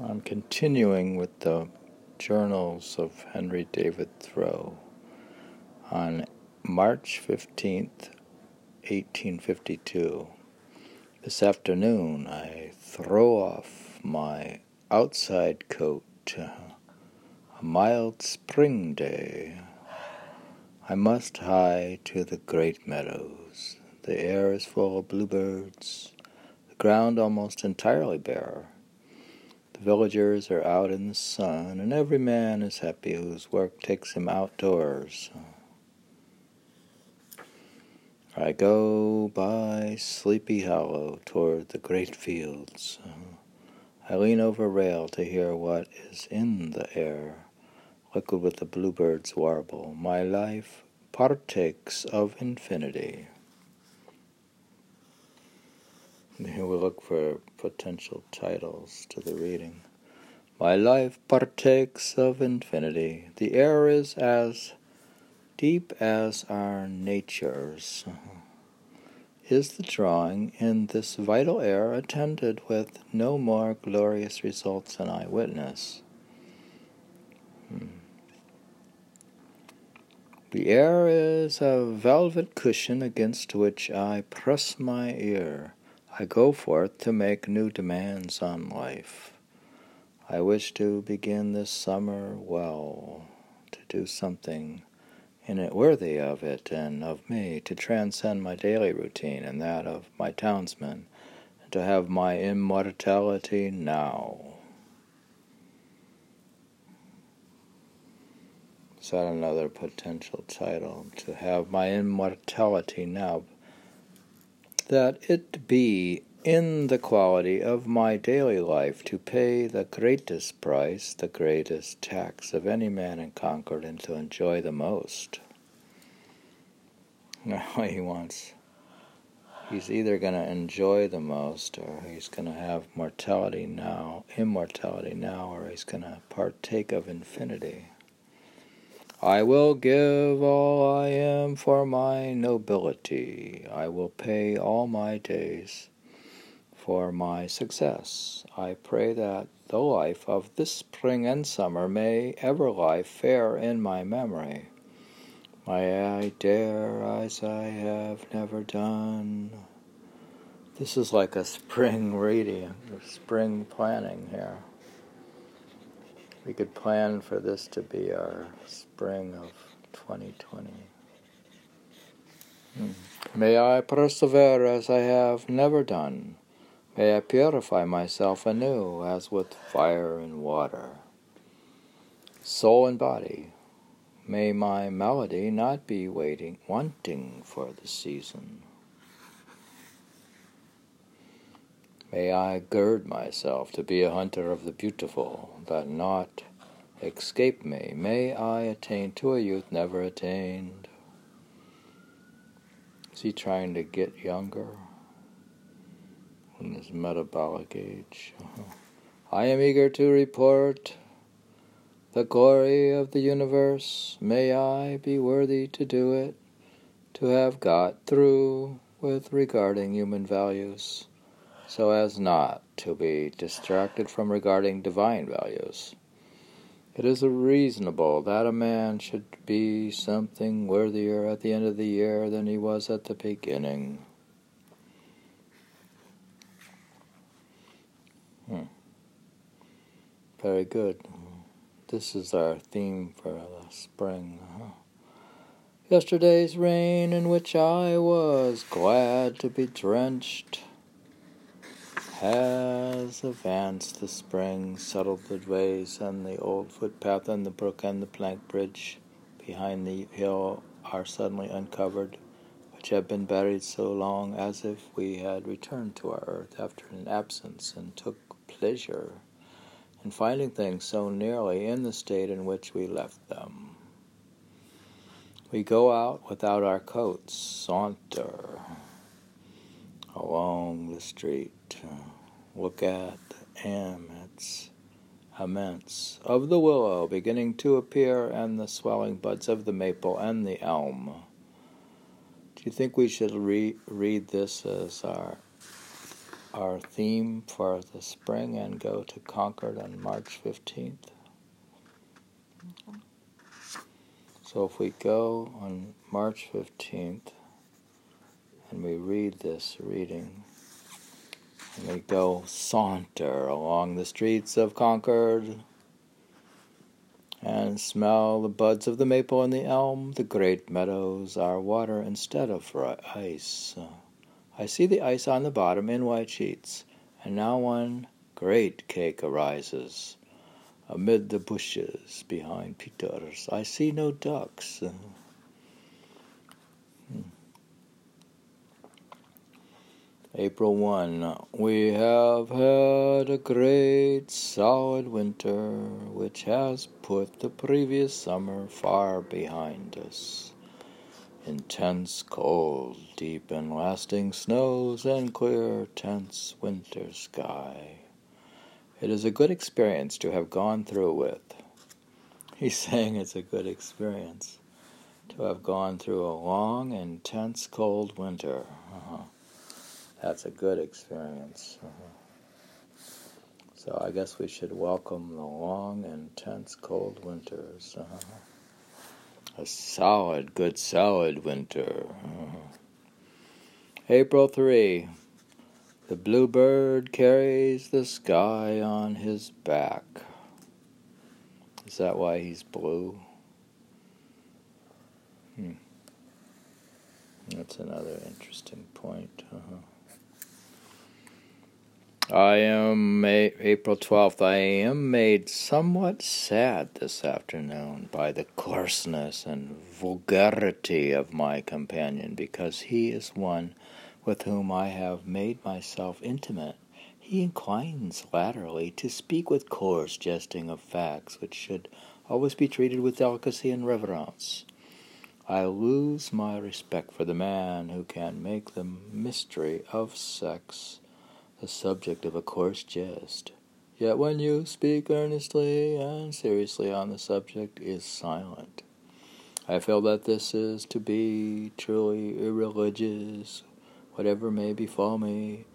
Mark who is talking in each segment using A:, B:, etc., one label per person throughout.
A: I'm continuing with the journals of Henry David Thoreau. On March 15th, 1852, this afternoon I throw off my outside coat. A mild spring day. I must hie to the great meadows. The air is full of bluebirds, the ground almost entirely bare villagers are out in the sun, and every man is happy whose work takes him outdoors. I go by Sleepy Hollow toward the great fields. I lean over rail to hear what is in the air, liquid with the bluebird's warble. My life partakes of infinity. Here we look for potential titles to the reading. My life partakes of infinity. The air is as deep as our natures. Is the drawing in this vital air attended with no more glorious results than I witness? Hmm. The air is a velvet cushion against which I press my ear. I go forth to make new demands on life. I wish to begin this summer well, to do something in it worthy of it and of me, to transcend my daily routine and that of my townsmen, and to have my immortality now. Is that another potential title? To have my immortality now that it be in the quality of my daily life to pay the greatest price, the greatest tax of any man in Concord, and to enjoy the most. Now he wants, he's either going to enjoy the most, or he's going to have mortality now, immortality now, or he's going to partake of infinity. I will give all I am for my nobility. I will pay all my days for my success. I pray that the life of this spring and summer may ever lie fair in my memory. May I dare as I have never done. This is like a spring reading, spring planning here we could plan for this to be our spring of 2020. Hmm. May I persevere as I have never done. May I purify myself anew as with fire and water. Soul and body, may my melody not be waiting, wanting for the season. May I gird myself to be a hunter of the beautiful, that naught escape me. May I attain to a youth never attained. Is he trying to get younger in his metabolic age? Uh-huh. I am eager to report the glory of the universe. May I be worthy to do it, to have got through with regarding human values so as not to be distracted from regarding divine values. It is reasonable that a man should be something worthier at the end of the year than he was at the beginning. Hmm. Very good. This is our theme for the spring. Huh? Yesterday's rain, in which I was glad to be drenched has advanced the spring, settled the ways, and the old footpath and the brook and the plank bridge behind the hill are suddenly uncovered, which have been buried so long as if we had returned to our earth after an absence and took pleasure in finding things so nearly in the state in which we left them. We go out without our coats, saunter along the street look at the aments, aments of the willow beginning to appear and the swelling buds of the maple and the elm. Do you think we should re- read this as our our theme for the spring and go to Concord on March 15th. So if we go on March 15th and we read this reading, and we go saunter along the streets of Concord and smell the buds of the maple and the elm, the great meadows are water instead of ice. I see the ice on the bottom in white sheets, and now one great cake arises. Amid the bushes behind Peter's, I see no ducks. April 1. We have had a great solid winter which has put the previous summer far behind us intense cold, deep and lasting snows, and clear, tense winter sky. It is a good experience to have gone through with. He's saying it's a good experience to have gone through a long, intense, cold winter. Uh-huh. That's a good experience. Uh-huh. So I guess we should welcome the long, intense, cold winters. Uh-huh a solid, good, solid winter. Uh-huh. April 3. The bluebird carries the sky on his back. Is that why he's blue? Hmm. That's another interesting point. Uh-huh. I am April 12th. I am made somewhat sad this afternoon by the coarseness and vulgarity of my companion because he is one with whom I have made myself intimate. He inclines latterly to speak with coarse jesting of facts which should always be treated with delicacy and reverence. I lose my respect for the man who can make the mystery of sex the subject of a coarse jest. Yet when you speak earnestly and seriously on the subject, is silent. I feel that this is to be truly irreligious, whatever may befall me.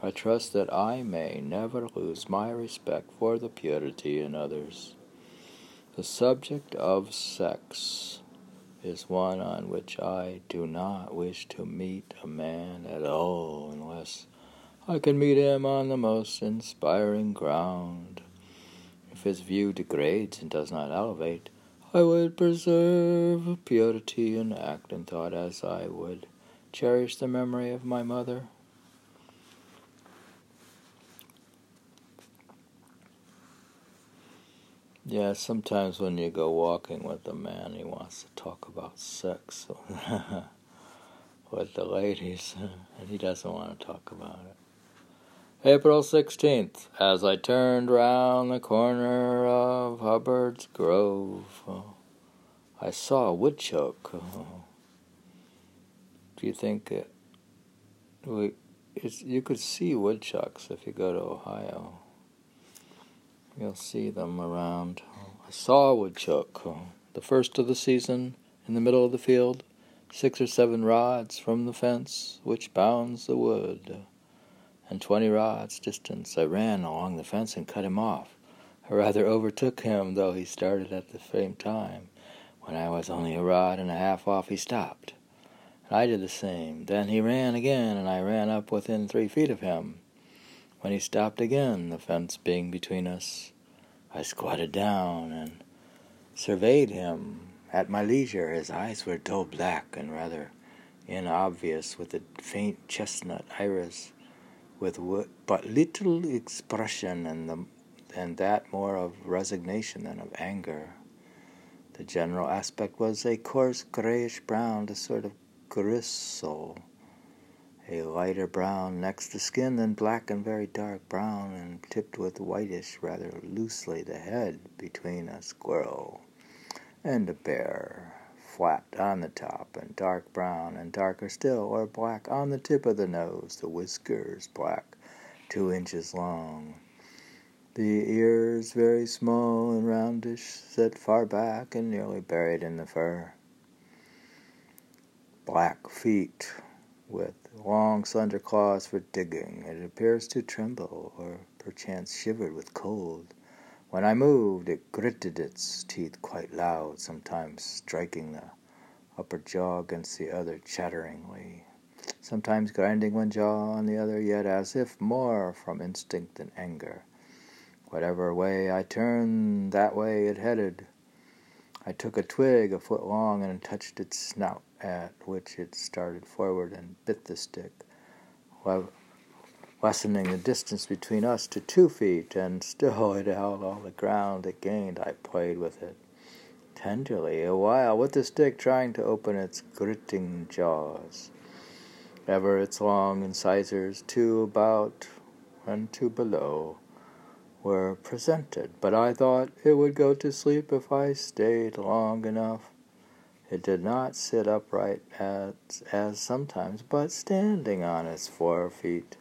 A: I trust that I may never lose my respect for the purity in others. The subject of sex is one on which I do not wish to meet a man at all unless I can meet him on the most inspiring ground. If his view degrades and does not elevate, I would preserve purity in act and thought as I would cherish the memory of my mother. Yeah, sometimes when you go walking with a man, he wants to talk about sex with the ladies, and he doesn't want to talk about it. April 16th, as I turned round the corner of Hubbard's Grove, I saw a woodchuck. Do you think it, you could see woodchucks if you go to Ohio? You'll see them around. I saw a woodchuck, the first of the season, in the middle of the field, six or seven rods from the fence which bounds the wood and twenty rods distance I ran along the fence and cut him off. I rather overtook him, though he started at the same time. When I was only a rod and a half off, he stopped. And I did the same. Then he ran again, and I ran up within three feet of him. When he stopped again, the fence being between us, I squatted down and surveyed him at my leisure. His eyes were dull black and rather inobvious, with a faint chestnut iris with but little expression and, the, and that more of resignation than of anger. The general aspect was a coarse grayish brown, a sort of gristle, a lighter brown next the skin, then black and very dark brown, and tipped with whitish rather loosely the head between a squirrel and a bear flat on the top and dark brown and darker still or black on the tip of the nose, the whiskers black, two inches long. The ears very small and roundish, set far back and nearly buried in the fur. Black feet with long, slender claws for digging. It appears to tremble, or perchance shivered with cold. When I moved, it gritted its teeth quite loud, sometimes striking the upper jaw against the other chatteringly, sometimes grinding one jaw on the other, yet as if more from instinct than anger. Whatever way I turned, that way it headed. I took a twig a foot long and touched its snout, at which it started forward and bit the stick, lessening the distance between us to two feet, and still it held all the ground it gained. I played with it tenderly a while with the stick, trying to open its gritting jaws. Ever its long incisors, two about and two below, were presented, but I thought it would go to sleep if I stayed long enough. It did not sit upright as, as sometimes, but standing on its four feet,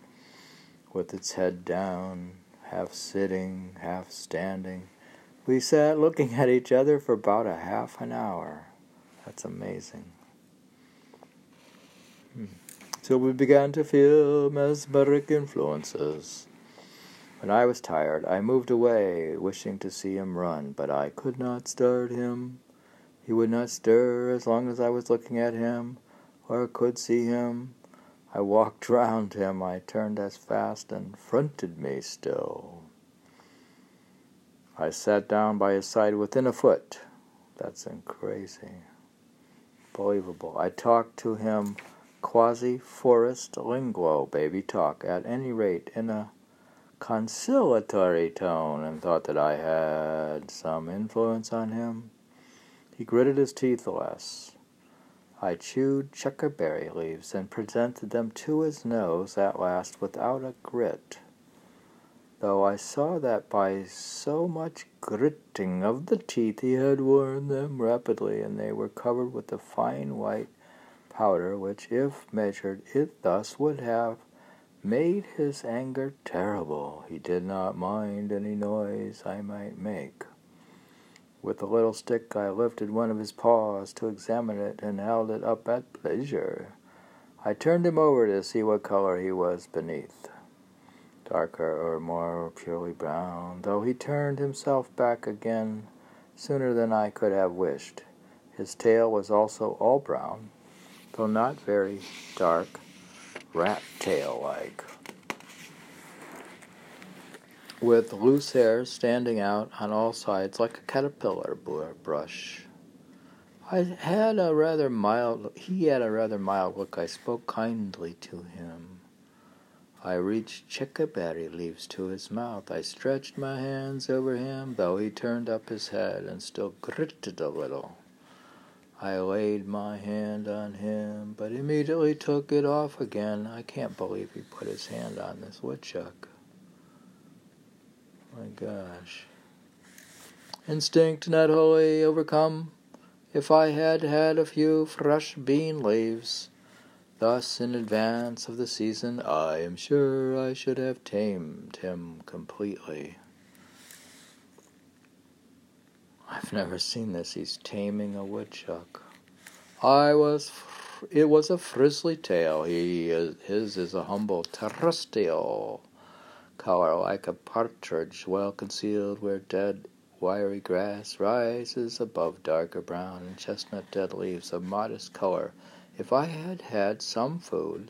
A: with its head down, half sitting, half standing. We sat looking at each other for about a half an hour. That's amazing. Hmm. So we began to feel mesmeric influences. When I was tired, I moved away, wishing to see him run, but I could not start him. He would not stir as long as I was looking at him, or could see him. I walked round him. I turned as fast and fronted me still. I sat down by his side within a foot. That's crazy. Believable. I talked to him quasi forest linguo, baby talk, at any rate, in a conciliatory tone and thought that I had some influence on him. He gritted his teeth less. I chewed checkerberry leaves and presented them to his nose at last without a grit, though I saw that by so much gritting of the teeth he had worn them rapidly, and they were covered with a fine white powder, which, if measured, it thus would have made his anger terrible. He did not mind any noise I might make. With a little stick I lifted one of his paws to examine it and held it up at pleasure. I turned him over to see what color he was beneath. Darker or more purely brown, though he turned himself back again sooner than I could have wished. His tail was also all brown, though not very dark rat tail like, with loose hair standing out on all sides like a caterpillar brush. I had a rather mild he had a rather mild look. I spoke kindly to him. I reached checkerberry leaves to his mouth. I stretched my hands over him, though he turned up his head and still gritted a little. I laid my hand on him, but immediately took it off again. I can't believe he put his hand on this woodchuck. My gosh. Instinct not wholly overcome. If I had had a few fresh bean leaves, thus in advance of the season, I am sure I should have tamed him completely. I've never seen this. He's taming a woodchuck. I was. It was a frizzly tail. He is, his is a humble terrestrial color, like a partridge, well concealed where dead wiry grass rises above darker brown and chestnut dead leaves of modest color. If I had had some food,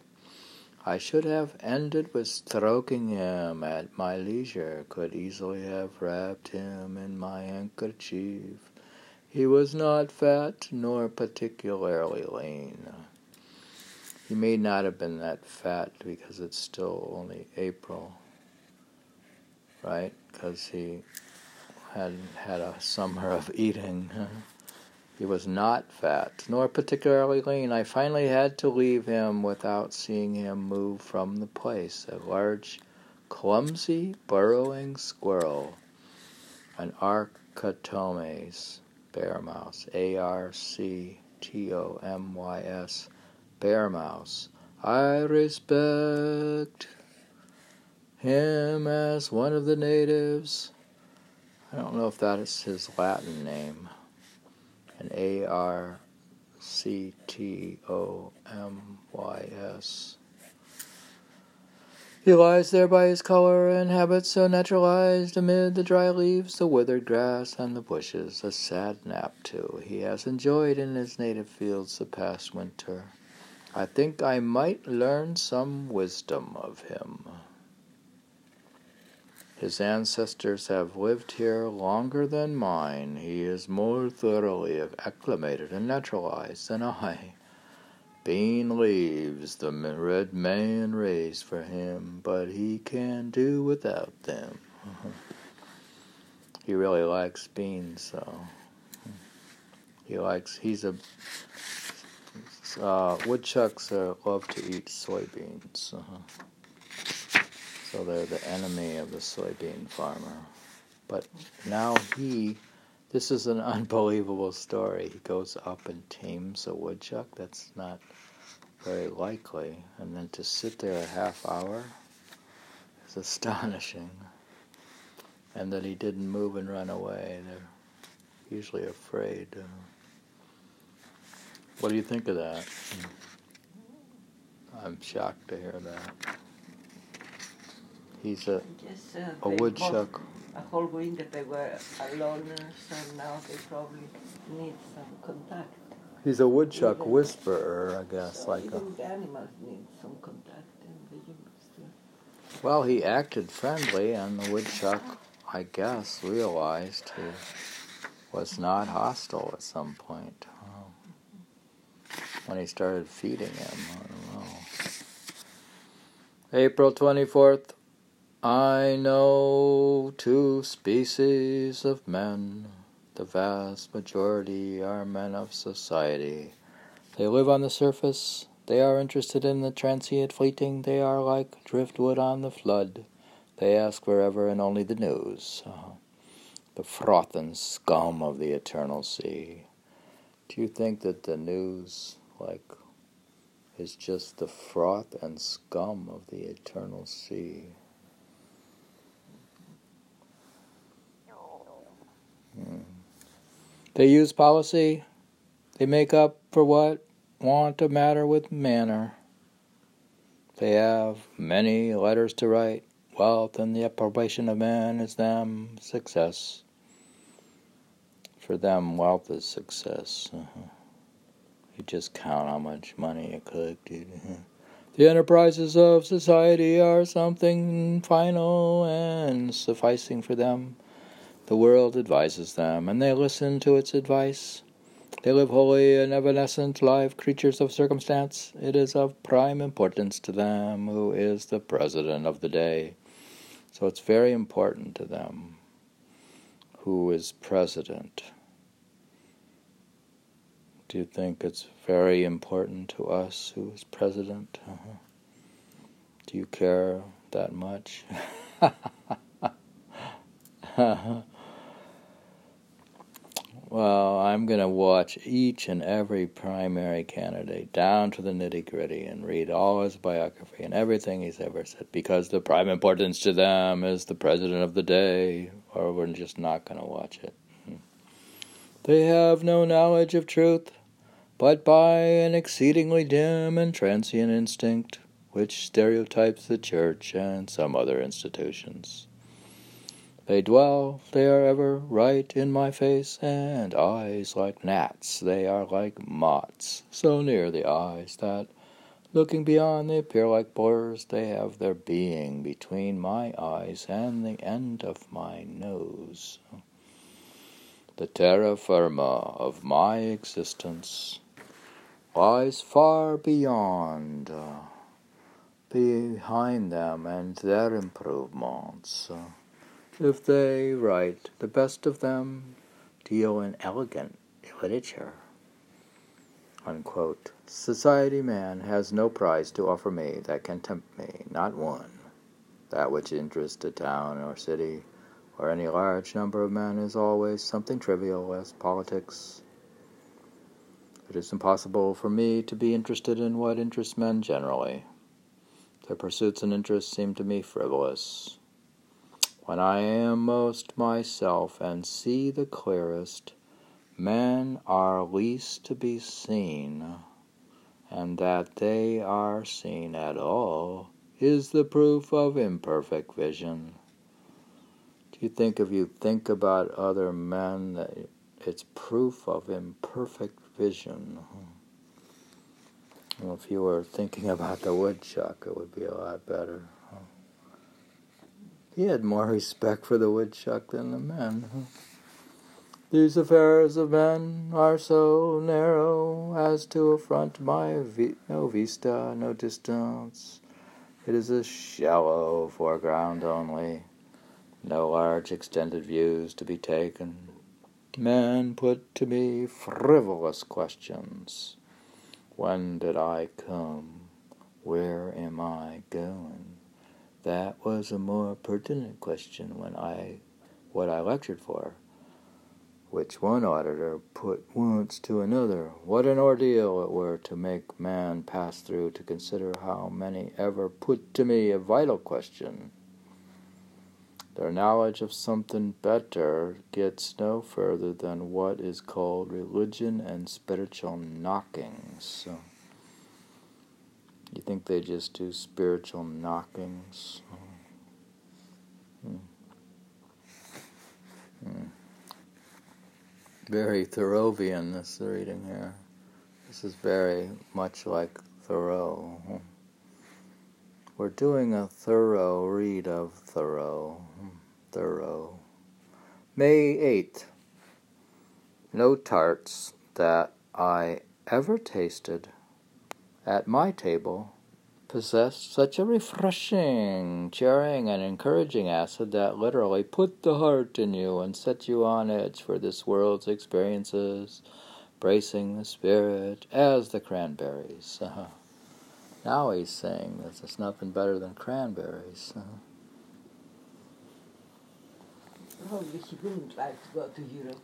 A: I should have ended with stroking him at my leisure, could easily have wrapped him in my handkerchief. He was not fat nor particularly lean. He may not have been that fat because it's still only April, right? Because he had had a summer of eating. He was not fat, nor particularly lean. I finally had to leave him without seeing him move from the place. A large, clumsy, burrowing squirrel, an Arctomys bear mouse, A R C T O M Y S, bear mouse. I respect him as one of the natives. I don't know if that is his Latin name An A R C T O M Y S. He lies there by his color and habits so naturalized amid the dry leaves, the withered grass, and the bushes. A sad nap, too, he has enjoyed in his native fields the past winter. I think I might learn some wisdom of him. His ancestors have lived here longer than mine. He is more thoroughly acclimated and naturalized than I. Bean leaves the red man raised for him, but he can do without them. he really likes beans, so he likes. He's a uh, woodchucks uh, love to eat soybeans, uh-huh. So they're the enemy of the soybean farmer. But now he this is an unbelievable story. He goes up and tames a woodchuck. That's not very likely. And then to sit there a half hour is astonishing. And that he didn't move and run away. They're usually afraid. What do you think of that? I'm shocked to hear that. He's a,
B: uh,
A: a woodchuck
B: a whole winter they were alone, so now they probably need some contact.
A: He's a woodchuck even, whisperer, I guess.
B: So
A: like
B: even
A: a,
B: the animals need some contact, and the humans too.
A: Well, he acted friendly, and the woodchuck, I guess, realized he was not hostile at some point. Oh. When he started feeding him, I don't know. April 24th. I know two species of men. The vast majority are men of society. They live on the surface. They are interested in the transient fleeting. They are like driftwood on the flood. They ask wherever and only the news. Uh, the froth and scum of the eternal sea. Do you think that the news, like, is just the froth and scum of the eternal sea? They use policy. They make up for what want to matter with manner. They have many letters to write. Wealth and the approbation of men is them success. For them, wealth is success. Uh-huh. You just count how much money you collected. The enterprises of society are something final and sufficing for them. The world advises them, and they listen to its advice. They live wholly and evanescent life, creatures of circumstance. It is of prime importance to them who is the president of the day. So it's very important to them who is president. Do you think it's very important to us who is president? Uh-huh. Do you care that much? Well, I'm going to watch each and every primary candidate down to the nitty gritty and read all his biography and everything he's ever said because the prime importance to them is the president of the day, or we're just not going to watch it. Hmm. They have no knowledge of truth, but by an exceedingly dim and transient instinct which stereotypes the church and some other institutions. They dwell, they are ever right in my face, and eyes like gnats, they are like moths, so near the eyes that, looking beyond, they appear like blurs. They have their being between my eyes and the end of my nose. The terra firma of my existence lies far beyond, uh, behind them and their improvements. Uh, if they write, the best of them deal in elegant literature. Unquote. Society man has no prize to offer me that can tempt me, not one. That which interests a town or city or any large number of men is always something trivial as politics. It is impossible for me to be interested in what interests men generally. Their pursuits and interests seem to me frivolous. When I am most myself and see the clearest, men are least to be seen, and that they are seen at all is the proof of imperfect vision. Do you think if you think about other men that it's proof of imperfect vision? Well, if you were thinking about the woodchuck, it would be a lot better. He had more respect for the woodchuck than the men. These affairs of men are so narrow as to affront my vi- no vista, no distance. It is a shallow foreground only, no large extended views to be taken. Men put to me frivolous questions. When did I come? Where am I going? That was a more pertinent question when I what I lectured for which one auditor put once to another. What an ordeal it were to make man pass through to consider how many ever put to me a vital question. Their knowledge of something better gets no further than what is called religion and spiritual knockings. So, you think they just do spiritual knockings? Hmm. Hmm very Thoreauvian, this reading here. This is very much like Thoreau. We're doing a thorough read of Thoreau. Thoreau. May 8th. No tarts that I ever tasted at my table possessed such a refreshing, cheering, and encouraging acid that literally put the heart in you and set you on edge for this world's experiences, bracing the spirit as the cranberries. Uh-huh. Now he's saying that there's nothing better than cranberries. Uh-huh.
B: Probably he wouldn't like to go to Europe.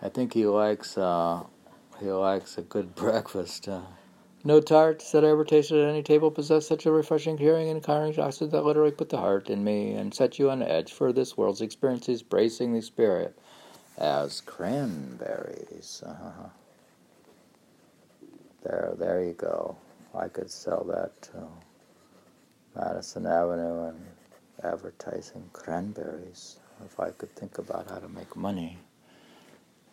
A: I think he likes uh, he likes a good breakfast. Uh, no tarts that I ever tasted at any table possess such a refreshing, curing, and acid that literally put the heart in me and set you on edge for this world's experiences, bracing the spirit as cranberries. Uh-huh. There, there you go. I could sell that to Madison Avenue and advertising cranberries. If I could think about how to make money,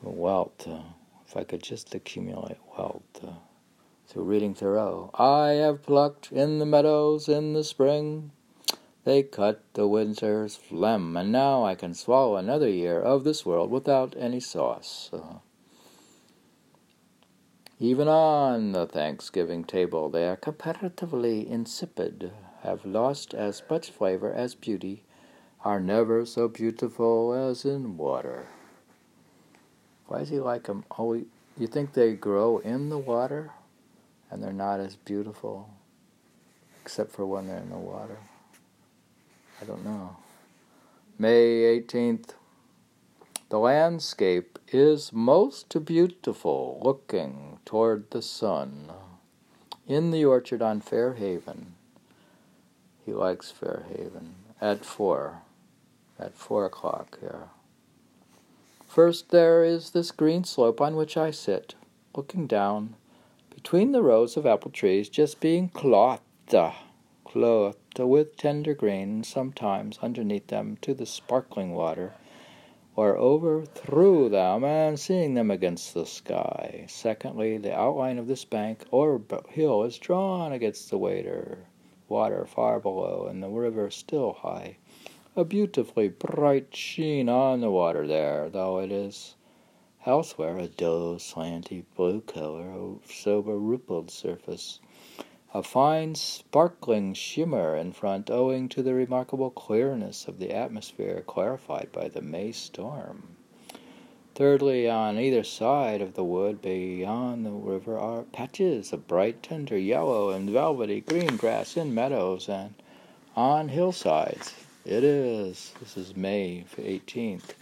A: wealth, uh, if I could just accumulate wealth. Uh, through reading Thoreau. I have plucked in the meadows in the spring. They cut the winter's phlegm, and now I can swallow another year of this world without any sauce. Uh, even on the Thanksgiving table, they are comparatively insipid, have lost as much flavor as beauty, are never so beautiful as in water. Why does he like them? Oh, you think they grow in the water? And they're not as beautiful except for when they're in the water. I don't know. May 18th. The landscape is most beautiful looking toward the sun. In the orchard on Fairhaven. He likes Fairhaven. At four. At four o'clock here. First, there is this green slope on which I sit, looking down between the rows of apple trees just being clothed, clothed with tender green, sometimes underneath them to the sparkling water, or over through them and seeing them against the sky. Secondly, the outline of this bank or hill is drawn against the water, water far below, and the river still high. A beautifully bright sheen on the water there, though it is Elsewhere, a dull, slanty blue color, a sober, rippled surface. A fine, sparkling shimmer in front, owing to the remarkable clearness of the atmosphere clarified by the May storm. Thirdly, on either side of the wood beyond the river are patches of bright, tender yellow and velvety green grass in meadows and on hillsides. It is, this is May 18th,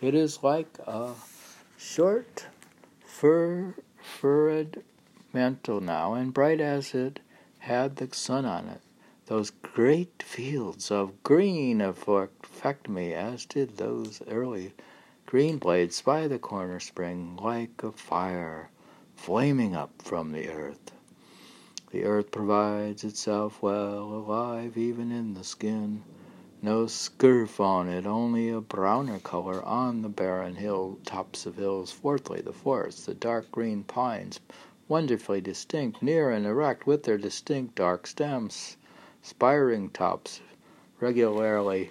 A: it is like a short, fur, furred mantle now, and bright as it had the sun on it. Those great fields of green affect me, as did those early green blades by the corner spring, like a fire flaming up from the earth. The earth provides itself well, alive even in the skin. No scurf on it, only a browner color on the barren hill tops of hills. Fourthly, the forests, the dark green pines, wonderfully distinct, near and erect, with their distinct dark stems, spiring tops, regularly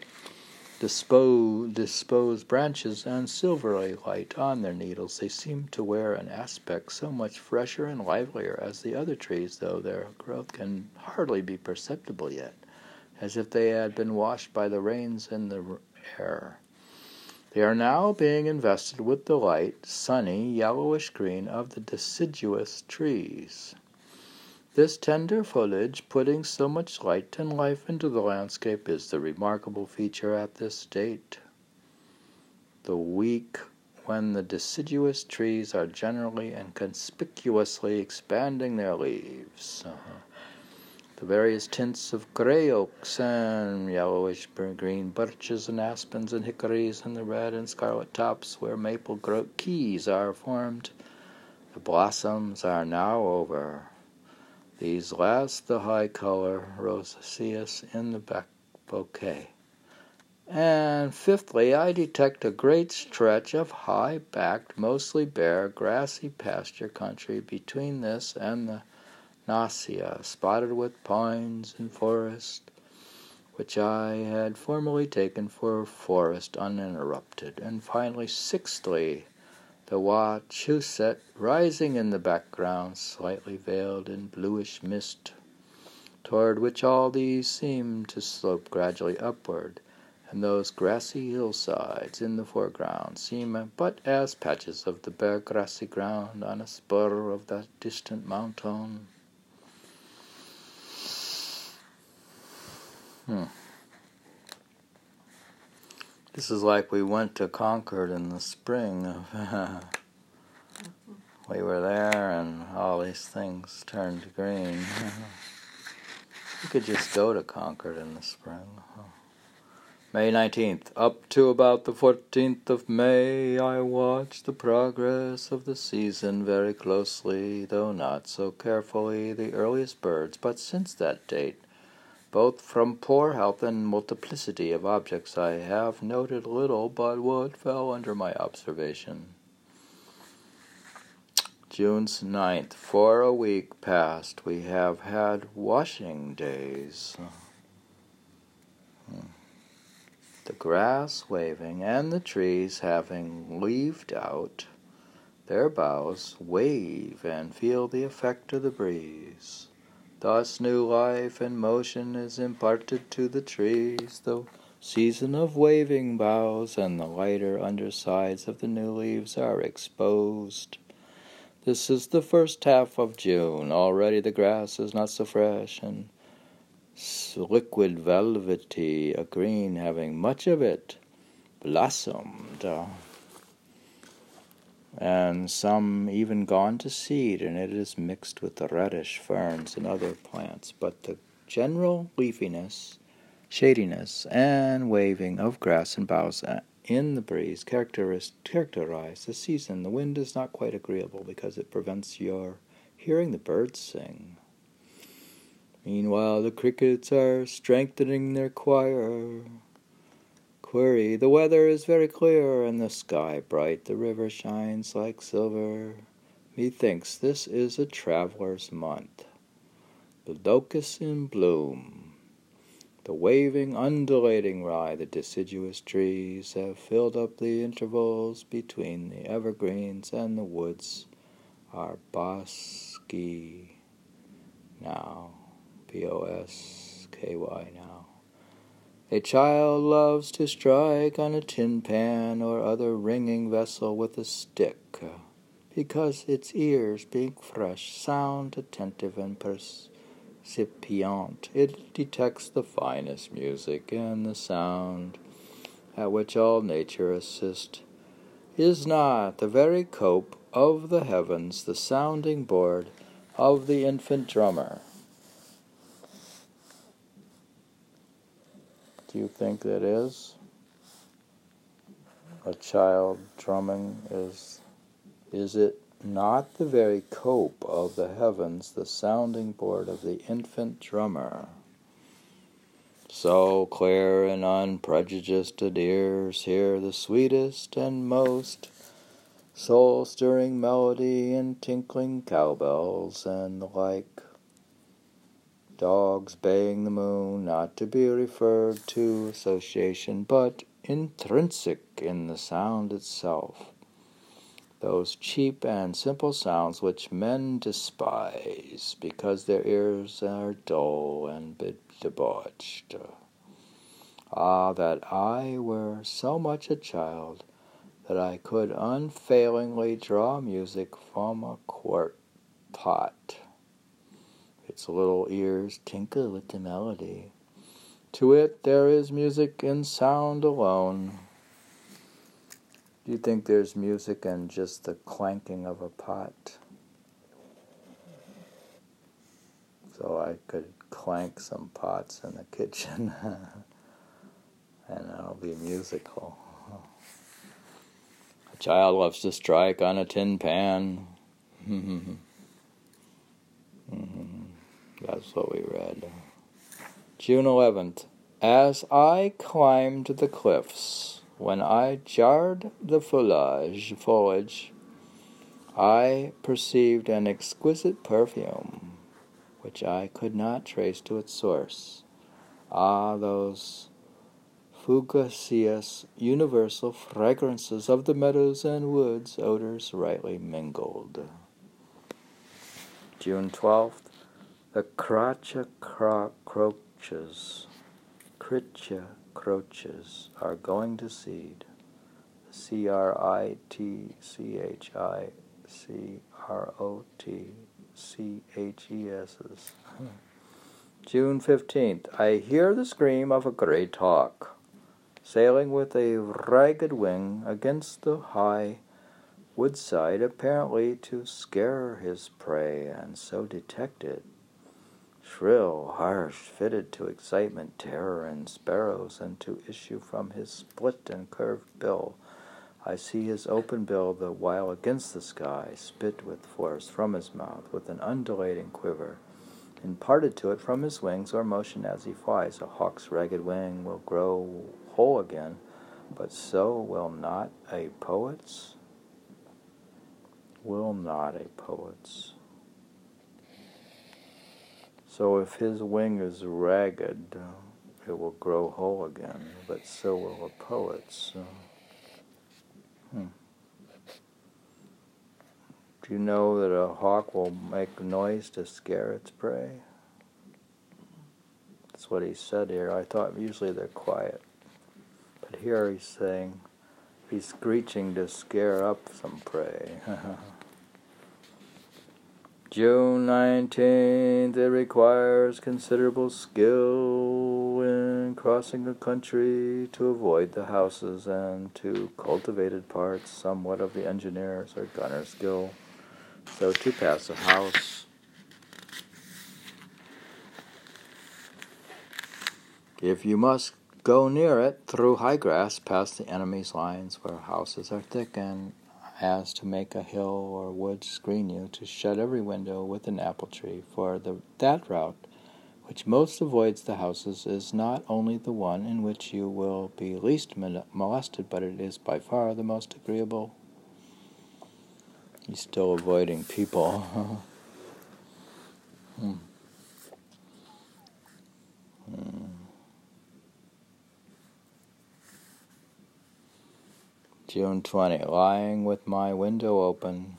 A: disposed, disposed branches, and silvery light on their needles. They seem to wear an aspect so much fresher and livelier as the other trees, though their growth can hardly be perceptible yet, as if they had been washed by the rains in the air. They are now being invested with the light, sunny, yellowish green of the deciduous trees. This tender foliage, putting so much light and life into the landscape, is the remarkable feature at this date. The week when the deciduous trees are generally and conspicuously expanding their leaves. Uh-huh. The various tints of gray oaks and yellowish green birches and aspens and hickories and the red and scarlet tops where maple keys are formed. The blossoms are now over. These last the high color rosaceous in the back bouquet. And fifthly, I detect a great stretch of high backed, mostly bare, grassy pasture country between this and the Nashua, spotted with pines and forest, which I had formerly taken for forest uninterrupted. And finally, sixthly, the Wachusett rising in the background, slightly veiled in bluish mist, toward which all these seemed to slope gradually upward, and those grassy hillsides in the foreground seem but as patches of the bare grassy ground on a spur of that distant mountain. Hmm. This is like we went to Concord in the spring. Of we were there and all these things turned green. you could just go to Concord in the spring. May 19th. Up to about the 14th of May, I watched the progress of the season very closely, though not so carefully, the earliest birds, but since that date, both from poor health and multiplicity of objects I have noted little but what fell under my observation. June's ninth. For a week past we have had washing days. Hmm. The grass waving and the trees having leaved out their boughs wave and feel the effect of the breeze. Thus new life and motion is imparted to the trees, the season of waving boughs and the lighter undersides of the new leaves are exposed. This is the first half of June. Already the grass is not so fresh and liquid velvety, a green having much of it blossomed and some even gone to seed, and it is mixed with the reddish ferns and other plants. But the general leafiness, shadiness, and waving of grass and boughs uh, in the breeze characterize the season. The wind is not quite agreeable because it prevents your hearing the birds sing. Meanwhile, the crickets are strengthening their choir. Query. The weather is very clear and the sky bright. The river shines like silver. Methinks this is a traveler's month. The locusts in bloom. The waving, undulating rye, the deciduous trees have filled up the intervals between the evergreens and the woods are bosky now. B O S K Y now. A child loves to strike on a tin pan or other ringing vessel with a stick, because its ears, being fresh, sound attentive and percipient. It detects the finest music, and the sound at which all nature assists is not the very cope of the heavens, the sounding board of the infant drummer. Do you think that is? A child drumming is is it not the very cope of the heavens, the sounding board of the infant drummer. So clear and unprejudiced ears hear the sweetest and most soul stirring melody and tinkling cowbells and the like. Dogs baying the moon, not to be referred to association, but intrinsic in the sound itself those cheap and simple sounds which men despise because their ears are dull and debauched. Ah, that I were so much a child that I could unfailingly draw music from a quart pot. Its little ears tinkle with the melody. To it there is music in sound alone. Do you think there's music in just the clanking of a pot? So I could clank some pots in the kitchen and it'll be musical. A child loves to strike on a tin pan. That's what we read. June 11th. As I climbed the cliffs, when I jarred the foliage, foliage, I perceived an exquisite perfume, which I could not trace to its source. Ah, those fugacious, universal fragrances of the meadows and woods, odors rightly mingled. June 12th, the Cracha croches, Critcha croches are going to seed. C R I T C H I C R O T C H E S S. June 15th. I hear the scream of a great hawk, sailing with a ragged wing against the high woodside, apparently to scare his prey and so detect it shrill, harsh, fitted to excitement, terror, and sparrows, and to issue from his split and curved bill. I see his open bill the while against the sky, spit with force from his mouth, with an undulating quiver, imparted to it from his wings or motion as he flies. A hawk's ragged wing will grow whole again, but so will not a poet's. Will not a poet's. So if his wing is ragged, it will grow whole again, but so will a poet's. Hmm. Do you know that a hawk will make noise to scare its prey? That's what he said here. I thought usually they're quiet. But here he's saying he's screeching to scare up some prey. June 19th, it requires considerable skill in crossing the country to avoid the houses and to cultivated parts, somewhat of the engineer's or gunner's skill. So to pass a house, if you must go near it through high grass past the enemy's lines where houses are thick and as to make a hill or wood screen you, to shut every window with an apple tree, for the, that route, which most avoids the houses, is not only the one in which you will be least molested, but it is by far the most agreeable. He's still avoiding people. hmm. June 20. Lying with my window open,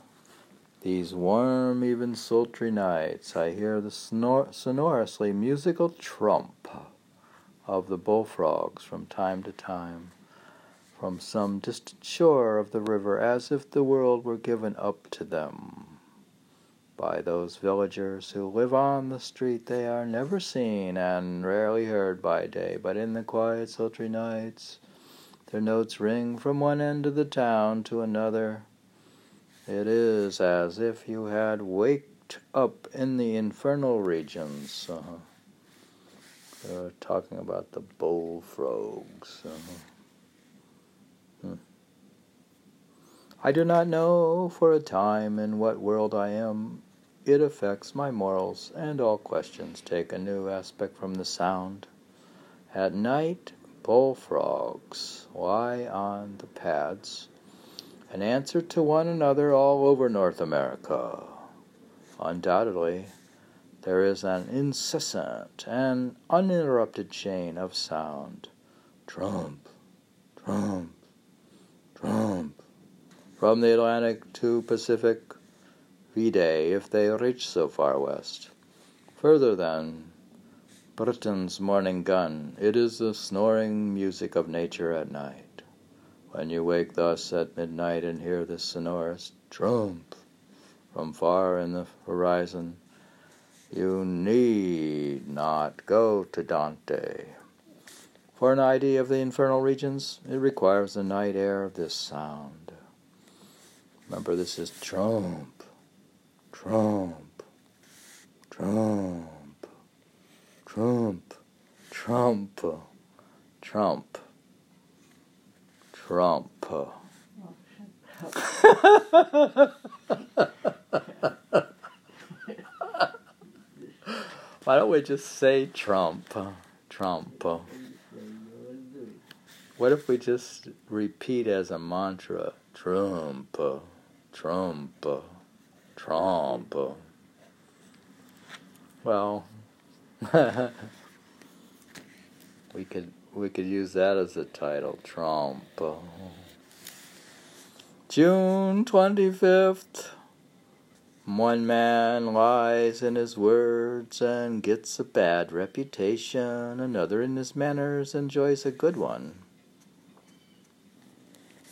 A: these warm, even sultry nights, I hear the snor- sonorously musical trump of the bullfrogs from time to time, from some distant shore of the river, as if the world were given up to them. By those villagers who live on the street, they are never seen and rarely heard by day, but in the quiet, sultry nights, their notes ring from one end of the town to another. It is as if you had waked up in the infernal regions. Uh-huh. They're talking about the bullfrogs. Uh-huh. Hmm. I do not know for a time in what world I am. It affects my morals, and all questions take a new aspect from the sound. At night, bullfrogs lie on the pads and answer to one another all over North America. Undoubtedly, there is an incessant and uninterrupted chain of sound. Trump, trump, trump. From the Atlantic to Pacific, V-Day if they reach so far west. Further than Britain's morning gun, it is the snoring music of nature at night. When you wake thus at midnight and hear this sonorous trump from far in the horizon, you need not go to Dante. For an idea of the infernal regions, it requires the night air of this sound. Remember, this is Trump, Trump, Trump, Trump, Trump, Trump, Trump. Why don't we just say Trump? Trump. What if we just repeat as a mantra Trump, Trump, Trump? Well, we could we could use that as a title Trump. June 25th. One man lies in his words and gets a bad reputation, another in his manners enjoys a good one.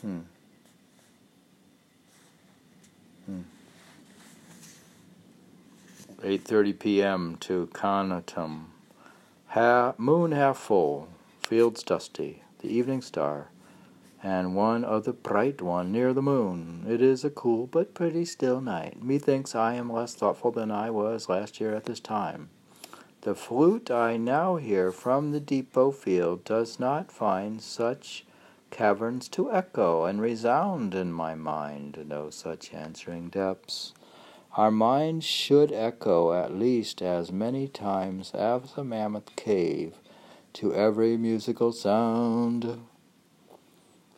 A: Hmm. 8:30 p.m. to Conantum. Ha- moon half full, fields dusty, the evening star and one of the bright one near the moon. It is a cool but pretty still night. Methinks I am less thoughtful than I was last year at this time. The flute I now hear from the depot field does not find such caverns to echo and resound in my mind, no such answering depths. Our minds should echo at least as many times as the mammoth cave to every musical sound.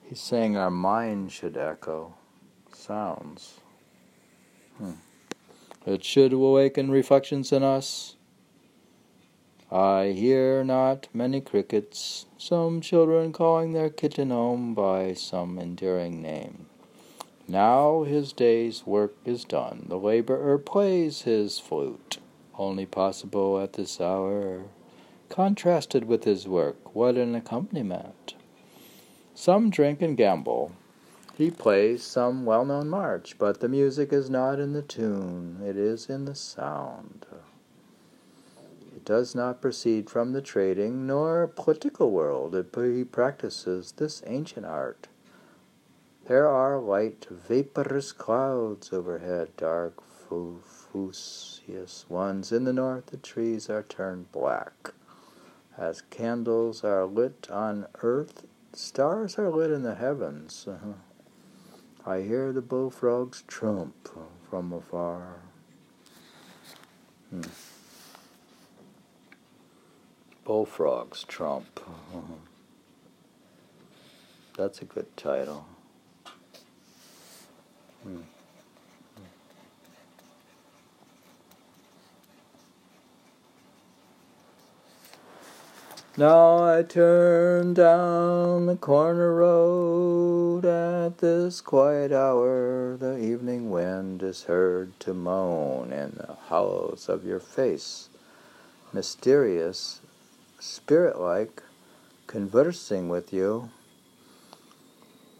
A: He's saying our mind should echo sounds. Hmm. It should awaken reflections in us. I hear not many crickets, some children calling their kitten home by some endearing name. Now his day's work is done, the laborer plays his flute, only possible at this hour. Contrasted with his work, what an accompaniment! Some drink and gamble. He plays some well known march, but the music is not in the tune, it is in the sound. It does not proceed from the trading nor political world. It, he practices this ancient art. There are light, vaporous clouds overhead, dark, fuscous ones. In the north, the trees are turned black. As candles are lit on earth, Stars are lit in the heavens. I hear the bullfrogs trump from afar. Hmm. Bullfrogs trump. That's a good title. Now I turn down the corner road at this quiet hour. The evening wind is heard to moan in the hollows of your face, mysterious, spirit like, conversing with you.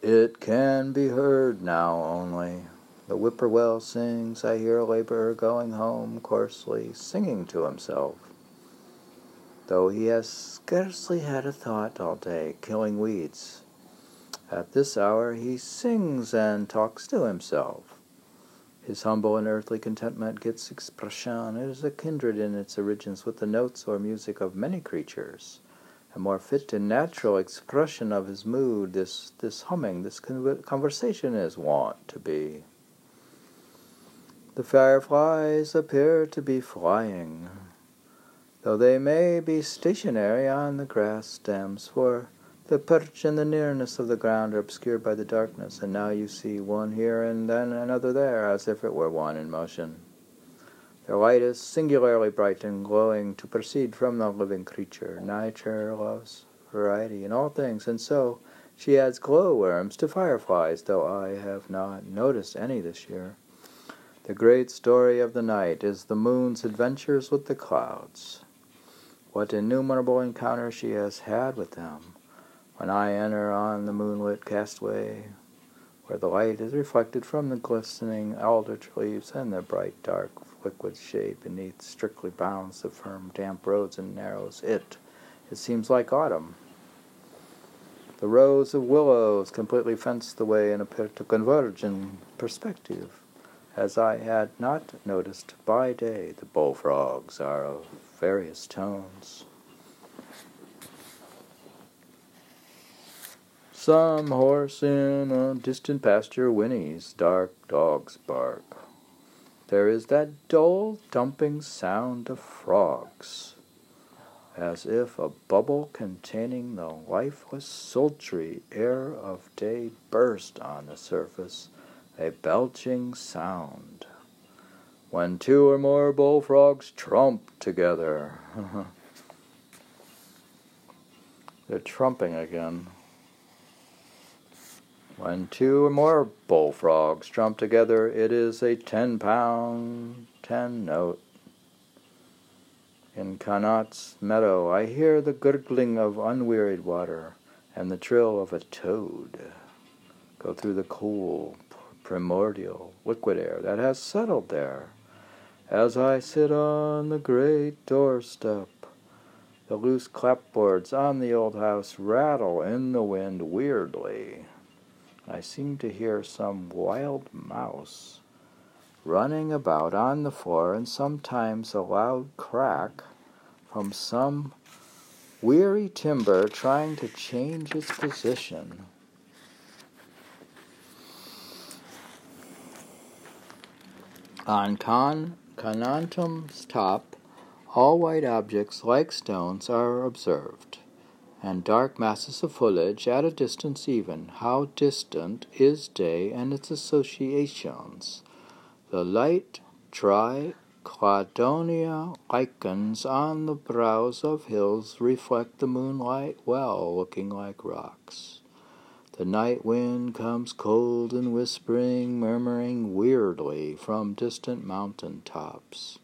A: It can be heard now only. The whippoorwill sings. I hear a laborer going home coarsely, singing to himself though he has scarcely had a thought all day, killing weeds. At this hour he sings and talks to himself. His humble and earthly contentment gets expression. It is a kindred in its origins with the notes or music of many creatures, and more fit and natural expression of his mood, this, this humming, this conversation is wont to be. The fireflies appear to be flying, though they may be stationary on the grass stems, for the perch and the nearness of the ground are obscured by the darkness, and now you see one here and then another there, as if it were one in motion. Their light is singularly bright and glowing to proceed from the living creature. Nature loves variety in all things, and so she adds glowworms to fireflies, though I have not noticed any this year. The great story of the night is the moon's adventures with the clouds. What innumerable encounters she has had with them. When I enter on the moonlit castaway, where the light is reflected from the glistening aldrich leaves and the bright dark liquid shade beneath strictly bounds the firm damp roads and narrows it. It seems like autumn. The rows of willows completely fence the way and appear to converge in perspective. As I had not noticed by day, the bullfrogs are of various tones. Some horse in a distant pasture whinnies, dark dogs bark. There is that dull, dumping sound of frogs, as if a bubble containing the lifeless, sultry air of day burst on the surface, a belching sound. When two or more bullfrogs trump together. They're trumping again. When two or more bullfrogs trump together, it is a ten pound, ten note. In Connaught's meadow, I hear the gurgling of unwearied water and the trill of a toad go through the cool, primordial, liquid air that has settled there. As I sit on the great doorstep, the loose clapboards on the old house rattle in the wind weirdly. I seem to hear some wild mouse running about on the floor, and sometimes a loud crack from some weary timber trying to change its position. On Con Conantum's top, all white objects like stones are observed and dark masses of foliage at a distance even. How distant is day and its associations? The light triclinodia lichens on the brows of hills reflect the moonlight well, looking like rocks. The night wind comes cold and whispering, murmuring weirdly from distant mountain tops.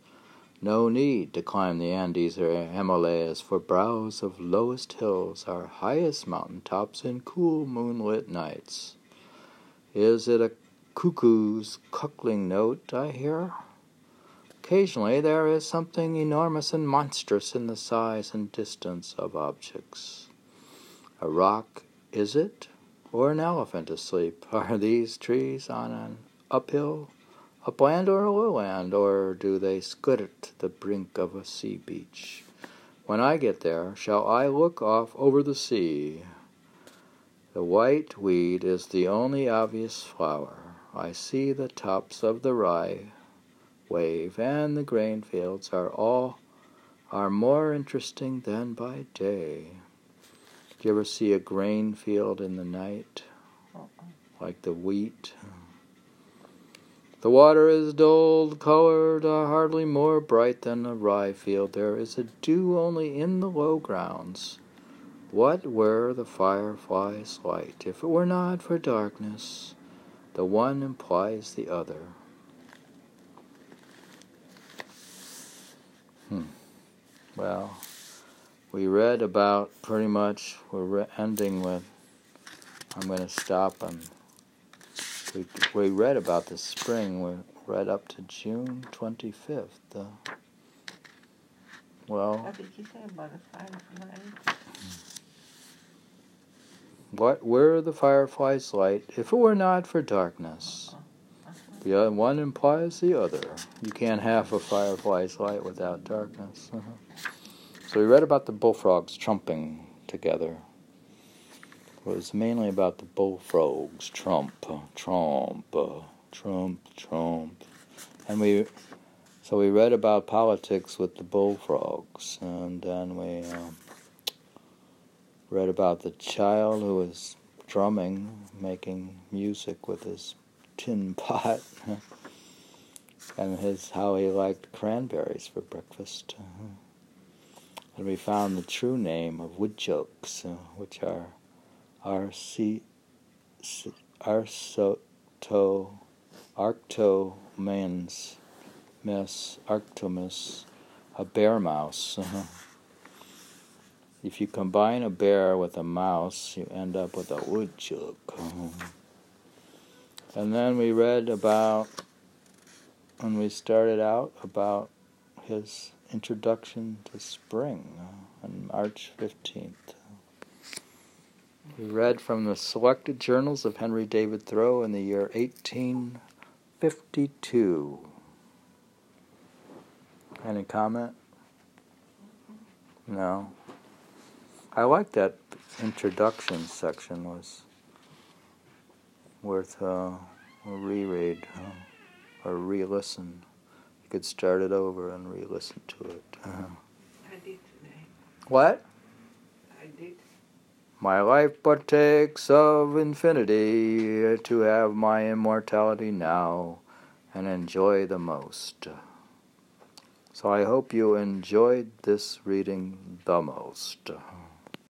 A: No need to climb the Andes or Himalayas, for brows of lowest hills are highest mountain tops in cool moonlit nights. Is it a cuckoo's cuckling note I hear? Occasionally there is something enormous and monstrous in the size and distance of objects. A rock, is it? Or an elephant asleep? Are these trees on an uphill upland or a lowland, or do they skirt the brink of a sea beach? When I get there, shall I look off over the sea? The white weed is the only obvious flower. I see the tops of the rye wave, and the grain fields are all are more interesting than by day. Do you ever see a grain field in the night, like the wheat? The water is dull colored, uh, hardly more bright than a rye field. There is a dew only in the low grounds. What were the firefly's light if it were not for darkness? The one implies the other. Hmm. Well, we read about pretty much, we're re- ending with, I'm going to stop and we, we read about the spring. We read up to June 25th. Uh, well,
B: What did you say about the fireflies?
A: what were the fireflies' light if it were not for darkness? The other, one implies the other. You can't have a firefly's light without darkness. Uh-huh. So we read about the bullfrogs trumping together. Was mainly about the bullfrogs, Trump, Trump, Trump, Trump, and we. So we read about politics with the bullfrogs, and then we uh, read about the child who was drumming, making music with his tin pot, and his how he liked cranberries for breakfast. And we found the true name of woodchokes, uh, which are Arci, Arsoto, Arctomans, Mes, Arctomys, a bear mouse. Uh-huh. If you combine a bear with a mouse, you end up with a woodchuck. Uh-huh. And then we read about, when we started out, about his introduction to spring uh, on March 15th. We read from the selected journals of Henry David Thoreau in the year 1852. Any comment? No. I like that introduction section was worth uh, a reread uh, or re-listen. You could start it over and re-listen to it. Uh-huh.
B: I did today.
A: What? My life partakes of infinity to have my immortality now and enjoy the most. So I hope you enjoyed this reading the most.